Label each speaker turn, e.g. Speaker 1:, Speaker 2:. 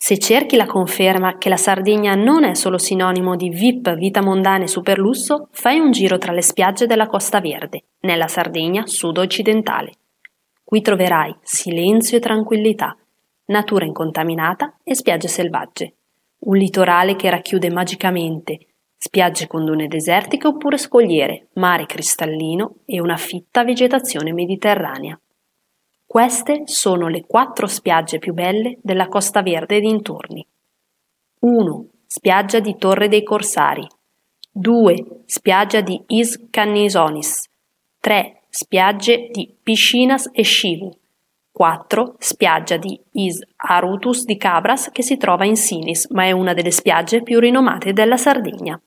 Speaker 1: Se cerchi la conferma che la Sardegna non è solo sinonimo di VIP, vita mondana e superlusso, fai un giro tra le spiagge della Costa Verde, nella Sardegna sud-occidentale. Qui troverai silenzio e tranquillità, natura incontaminata e spiagge selvagge. Un litorale che racchiude magicamente spiagge con dune desertiche oppure scogliere, mare cristallino e una fitta vegetazione mediterranea. Queste sono le quattro spiagge più belle della Costa Verde e dintorni. 1. Spiaggia di Torre dei Corsari. 2. Spiaggia di Is Cannisonis. 3. Spiagge di Piscinas e Scivu. 4. Spiaggia di Is Arutus di Cabras che si trova in Sinis, ma è una delle spiagge più rinomate della Sardegna.